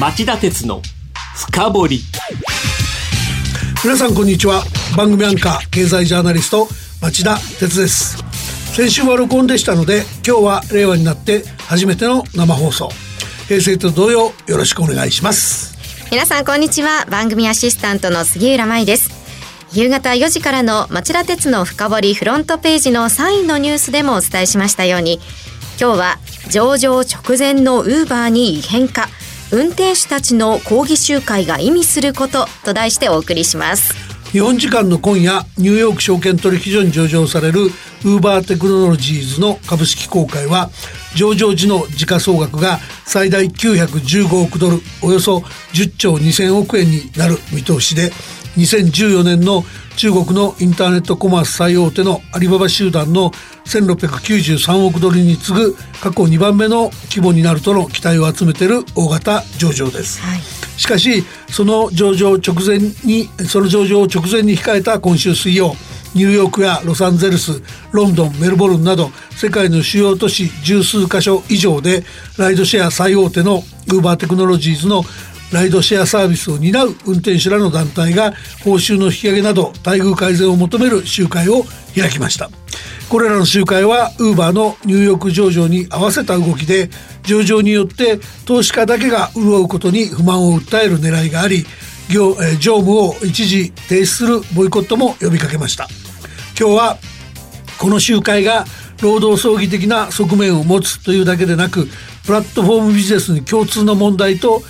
町田鉄の深掘り。皆さんこんにちは。番組アンカー経済ジャーナリスト町田鉄です。先週は録音でしたので今日は令和になって初めての生放送。平成と同様よろしくお願いします。皆さんこんにちは。番組アシスタントの杉浦舞です。夕方4時からの町田鉄の深掘りフロントページの3位のニュースでもお伝えしましたように今日は上場直前のウーバーに異変か運転手たちの抗議集会が意味することと題してお送りします。日本時間の今夜ニューヨーク証券取引所に上場されるウーバーテクノロジーズの株式公開は上場時の時価総額が最大915億ドルおよそ10兆2000億円になる見通しで2014年の中国のインターネットコマース最大手のアリババ集団の1693億ドルに次ぐ過去2番目の規模になるとの期待を集めている大型上場です、はい、しかしその上場直前にその上場を直前に控えた今週水曜ニューヨークやロサンゼルスロンドンメルボルンなど世界の主要都市十数カ所以上でライドシェア最大手のウーバーテクノロジーズのライドシェアサービスを担う運転手らの団体が報酬の引き上げなど待遇改善を求める集会を開きました。これらの集会はウーバーのニューヨーク上場に合わせた動きで上場によって投資家だけが潤うことに不満を訴える狙いがあり業常務を一時停止するボイコットも呼びかけました。今日はこの集会が労働争議的な側面を持つというだけでなくプラットフォームビジネスに共通の問題と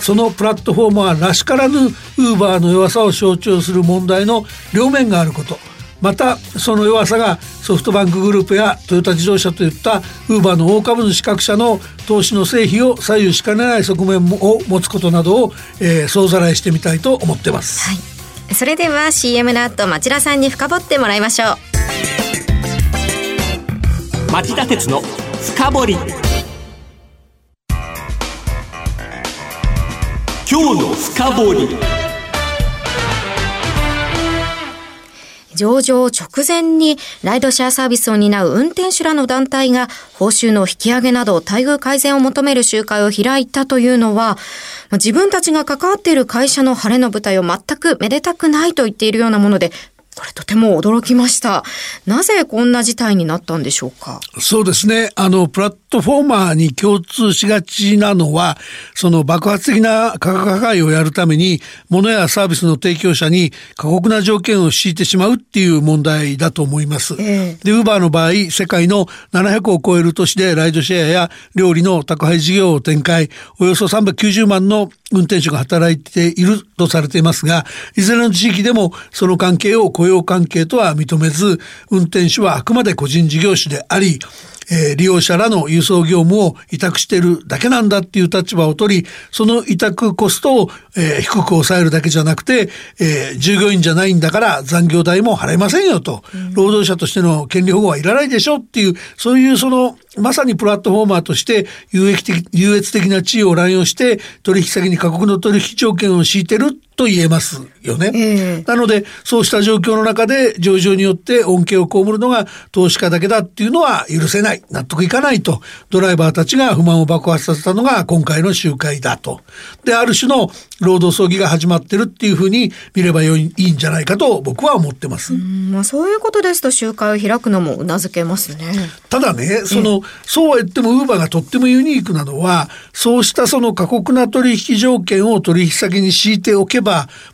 そのプラットフォーマーらしからぬウーバーの弱さを象徴する問題の両面があること。またその弱さがソフトバンクグループやトヨタ自動車といったウーバーの大株主各社の投資の成否を左右しかねない側面を持つことなどを、えー、総ざらいしてみたいと思ってます、はい、それでは CM の後町田さんに深掘ってもらいましょう。町田鉄の深掘り。今日の深掘上場直前にライドシェアサービスを担う運転手らの団体が報酬の引き上げなど待遇改善を求める集会を開いたというのは自分たちが関わっている会社の晴れの舞台を全くめでたくないと言っているようなものでこれとても驚きました。なぜこんな事態になったんでしょうか？そうですね。あの、プラットフォーマーに共通しがちなのは、その爆発的な価格破壊をやるために、物やサービスの提供者に過酷な条件を敷いてしまうっていう問題だと思います。えー、で、ウーバーの場合、世界の700を超える都市でライドシェアや料理の宅配事業を展開、およそ390万の運転手が働いているとされていますが、いずれの地域でもその関係を雇用関係とは認めず、運転手はあくまで個人事業主であり、えー、利用者らの輸送業務を委託しているだけなんだっていう立場を取り、その委託コストを、えー、低く抑えるだけじゃなくて、えー、従業員じゃないんだから残業代も払えませんよと、労働者としての権利保護はいらないでしょっていう、そういうそのまさにプラットフォーマーとして優越的優越的な地位を乱用して取引先に過酷の取引条件を敷いてると言えますよね、えー、なのでそうした状況の中で上場によって恩恵を被るのが投資家だけだっていうのは許せない。納得いかないと。ドライバーたちが不満を爆発させたのが今回の集会だと。である種の労働争議が始まってるっていうふうに見ればよいいいんじゃないかと僕は思ってます。まあ、そういうことですと集会を開くのもうなずけますね。ただねその、そうは言ってもウーバーがとってもユニークなのはそうしたその過酷な取引条件を取引先に敷いておけば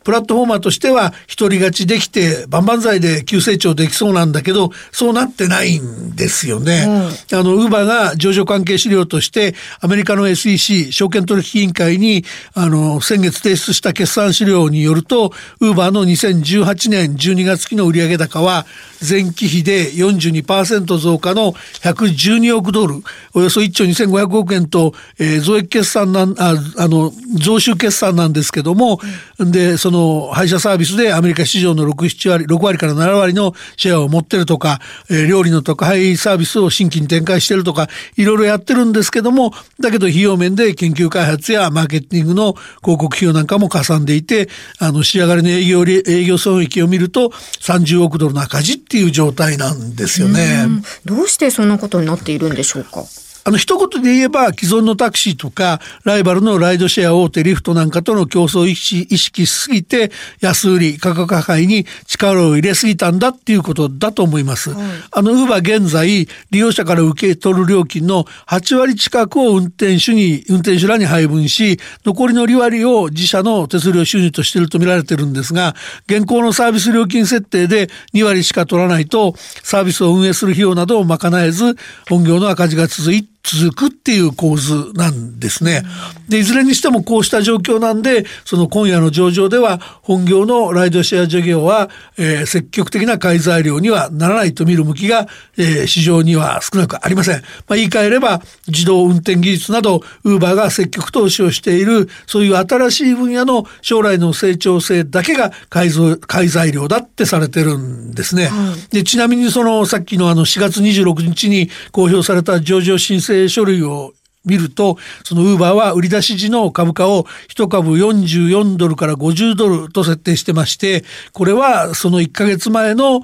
プラットフォーマーとしては独り勝ちできて万々歳で急成長できそうなんだけどそうなってないんですよね。うん、あのウーバーが上場関係資料としてアメリカの SEC 証券取引委員会にあの先月提出した決算資料によるとウーバーの2018年12月期の売上高は前期比で42%増加の112億ドルおよそ1兆2500億円と、えー、増益決算なんああの増収決算なんですけども、うん、でその配車サービスでアメリカ市場の67割6割から7割のシェアを持ってるとか、えー、料理の宅配サービスを新規に展開してるとかいろいろやってるんですけどもだけど費用面で研究開発やマーケティングの広告費用なんかもかさんでいてあの仕上がりの営業営業損益を見ると30億ドルの赤字っていう状態なんですよね。どうしてそんなことになっているんでしょうか？あの一言で言えば既存のタクシーとかライバルのライドシェア大手リフトなんかとの競争意識しすぎて安売り価格破壊に力を入れすぎたんだっていうことだと思います。あのウーバー現在利用者から受け取る料金の8割近くを運転手に運転手らに配分し残りの2割を自社の手数料収入としていると見られてるんですが現行のサービス料金設定で2割しか取らないとサービスを運営する費用などを賄えず本業の赤字が続い続くっていう構図なんですね。でいずれにしてもこうした状況なんでその今夜の上場では本業のライドシェア事業は、えー、積極的な買い材料にはならないと見る向きが、えー、市場には少なくありません。まあ、言い換えれば自動運転技術などウーバーが積極投資をしているそういう新しい分野の将来の成長性だけが買い買い材料だってされてるんですね。でちなみにそのさっきのあの4月26日に公表された上場申請請書類を見るとそのウーバーは売り出し時の株価を1株44ドルから50ドルと設定してましてこれはその1ヶ月前の、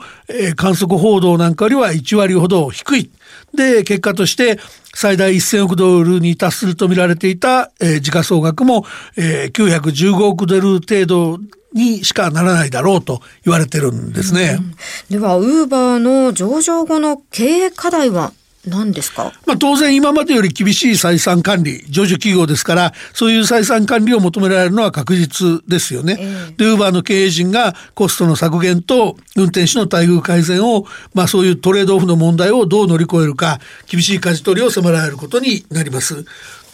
観測報道なんかよりは1割ほど低い。で結果として最大1000億ドルに達すると見られていた、え時価総額も、え915億ドル程度にしかならないだろうと言われてるんですね。ではウーバーの上場後の経営課題は？何ですか、まあ、当然今までより厳しい採算管理上場企業ですからそういう採算管理を求められるのは確実ですよね。えー、でウーバーの経営陣がコストの削減と運転手の待遇改善を、まあ、そういうトレードオフの問題をどう乗り越えるか厳しい舵取りを迫られることになります。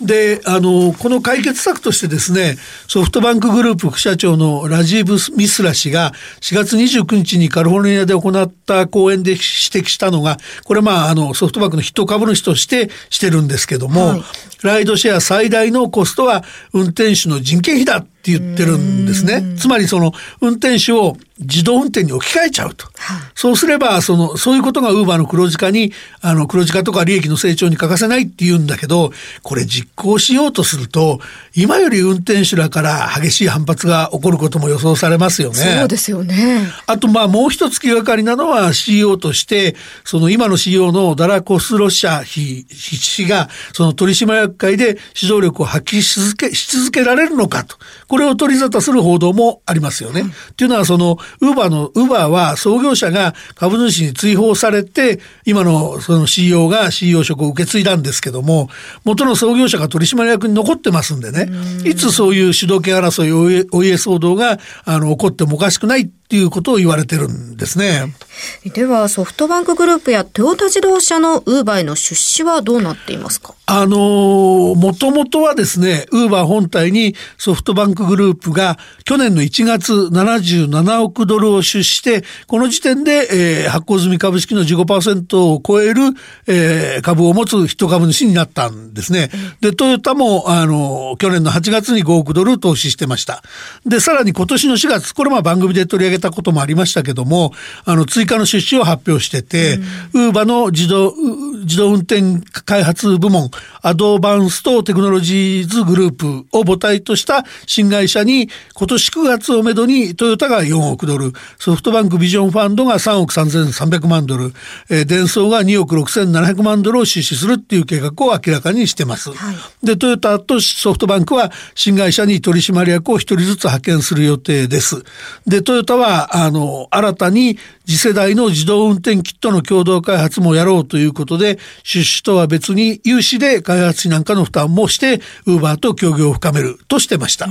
であのこの解決策としてですねソフトバンクグループ副社長のラジーブ・ミスラ氏が4月29日にカリフォルニアで行った講演で指摘したのがこれまああのソフトバンクの筆頭株主としてしてるんですけども、はい、ライドシェア最大のコストは運転手の人件費だって言ってるんですね。つまりその運転手を自動運転に置き換えちゃうと。そうすれば、その、そういうことがウーバーの黒字化に、あの、黒字化とか利益の成長に欠かせないって言うんだけど、これ実行しようとすると、今より運転手らから激しい反発が起こることも予想されますよね。そうですよね。あと、まあ、もう一つ気がかりなのは CEO として、その今の CEO のダラ・コスロシャ氏が、その取締役会で指導力を発揮し続け、し続けられるのかと。これを取り沙汰する報道もありますよね。っていうのは、その、ウーバーの、ウーバーは創業者が株主に追放されて、今のその CEO が CEO 職を受け継いだんですけども、元の創業者が取締役に残ってますんでね、いつそういう主導権争い、お家騒動があの起こってもおかしくないっていうことを言われてるんですね。ではソフトバンクグループやトヨタ自動車のウーバーへの出資はどうなっていますか？あのもともとはですねウーバー本体にソフトバンクグループが去年の1月77億ドルを出資してこの時点で、えー、発行済み株式の15%を超える、えー、株を持つ一株主になったんですね。でトヨタもあの去年の8月に5億ドル投資してました。でさらに今年の4月これま番組で取り上げたこともありましたけどもあの追加の出資を発表してて、ウーバーの自動自動運転開発部門アドバンストテクノロジーズグループを母体とした新会社に今年9月をめどにトヨタが4億ドルソフトバンクビジョンファンドが3億3300万ドル、えー、デンソーが2億6700万ドルを出資するっていう計画を明らかにしてます。はい、でトヨタとソフトバンクは新会社に取締役を1人ずつ派遣する予定です。でトヨタはあの新たに次世代の自動運転キットの共同開発もやろうということで出資とは別に有志で開発費なんかの負担もしてウーバーと協業を深めるとしてました。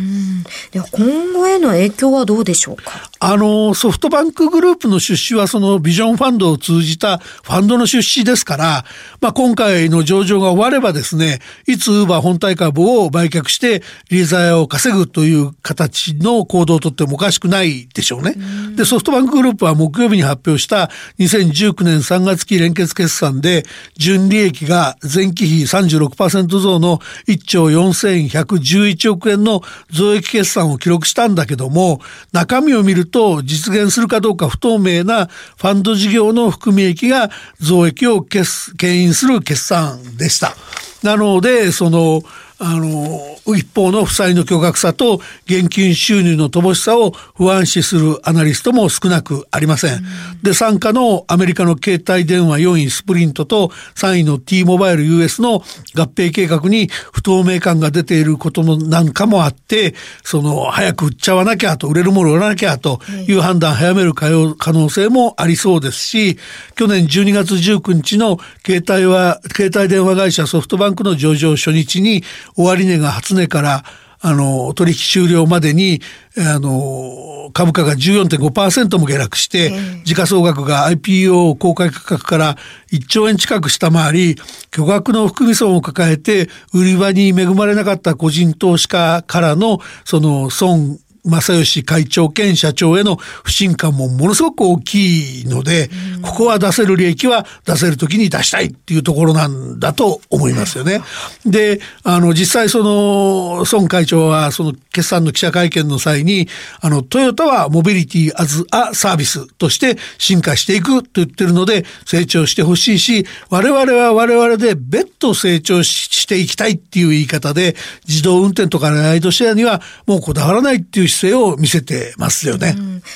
では今後への影響はどうでしょうか？あのソフトバンクグループの出資はそのビジョンファンドを通じたファンドの出資ですから、まあ、今回の上場が終わればですねいつウーバー本体株を売却してリーザヤを稼ぐという形の行動をとってもおかしくないでしょうね。でソフトバンクグループは木曜日に発表した2019年3月期連結決算で純利益が前期比36%増の1兆4111億円の増益決算を記録したんだけども中身を見ると実現するかどうか不透明なファンド事業の含み益が増益を牽引する決算でした。なのでそのあの一方の負債の巨額さと現金収入の乏しさを不安視するアナリストも少なくありません。うん、で参加のアメリカの携帯電話4位スプリントと3位の T モバイル US の合併計画に不透明感が出ていることもなんかもあってその早く売っちゃわなきゃと売れるもの売らなきゃという判断早める可能性もありそうですし去年12月19日の携帯は携帯電話会社ソフトバンクの上場初日に終値が初値からあの、取引終了までに、あの、株価が14.5%も下落して、時価総額が IPO 公開価格から1兆円近く下回り、巨額の含み損を抱えて、売り場に恵まれなかった個人投資家からの、その損正義会長兼社長への不信感もものすごく大きいので、ここは出せる利益は出せる時に出したいっていうところなんだと思いますよね。で、あの、実際その、孫会長はその決算の記者会見の際に、あの、トヨタはモビリティアズアサービスとして進化していくと言ってるので、成長してほしいし、我々は我々で別途成長していきたいっていう言い方で、自動運転とかライドシェアにはもうこだわらないっていう姿勢を見せてますよね。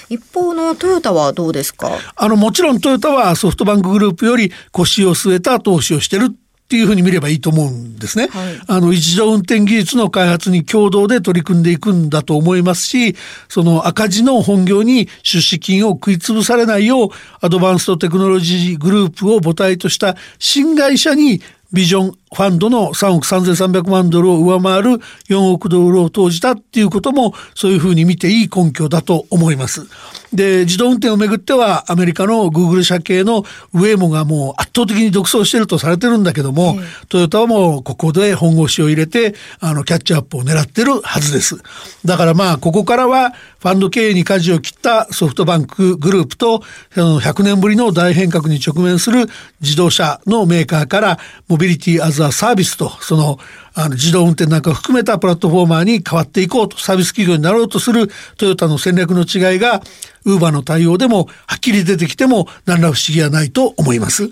一方のトヨタはどうですか？あの、もちろんトヨタはソフトバンクグループより腰を据えた投資をしてるっていうふうに見ればいいと思うんですね。はい、あの、一度運転技術の開発に共同で取り組んでいくんだと思いますし、その赤字の本業に出資金を食い潰されないよう、アドバンストテクノロジーグループを母体とした新会社にビジョンファンドの3億3300万ドルを上回る4億ドルを投じたっていうこともそういうふうに見ていい根拠だと思います。で、自動運転をめぐってはアメリカのグーグル社系のウェイモがもう圧倒的に独走してるとされてるんだけども、トヨタはもうここで本腰を入れてあのキャッチアップを狙ってるはずです。だからまあここからはファンド経営に舵を切ったソフトバンクグループと100年ぶりの大変革に直面する自動車のメーカーからモビリティアズアサービスとそのあの自動運転なんかを含めたプラットフォーマーに変わっていこうとサービス企業になろうとするトヨタの戦略の違いがウーバーの対応でもはっきり出てきても何ら不思議はないと思います。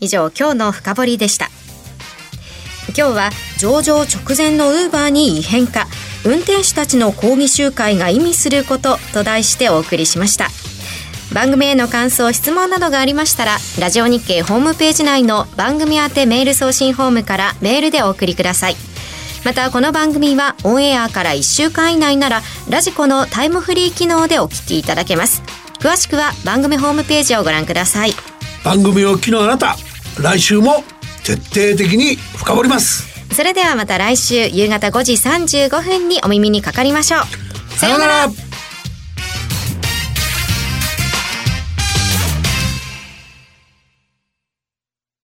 以上今日の深掘りでした。今日は上場直前のウーバーに異変か運転手たちの抗議集会が意味することと題してお送りしました。番組への感想質問などがありましたらラジオ日経ホームページ内の番組宛てメール送信フォームからメールでお送りください。またこの番組はオンエアから1週間以内ならラジコのタイムフリー機能でお聞きいただけます。詳しくは番組ホームページをご覧ください。番組を機のあなた来週も徹底的に深掘ります。それではまた来週夕方5時35分にお耳にかかりましょう。さようなら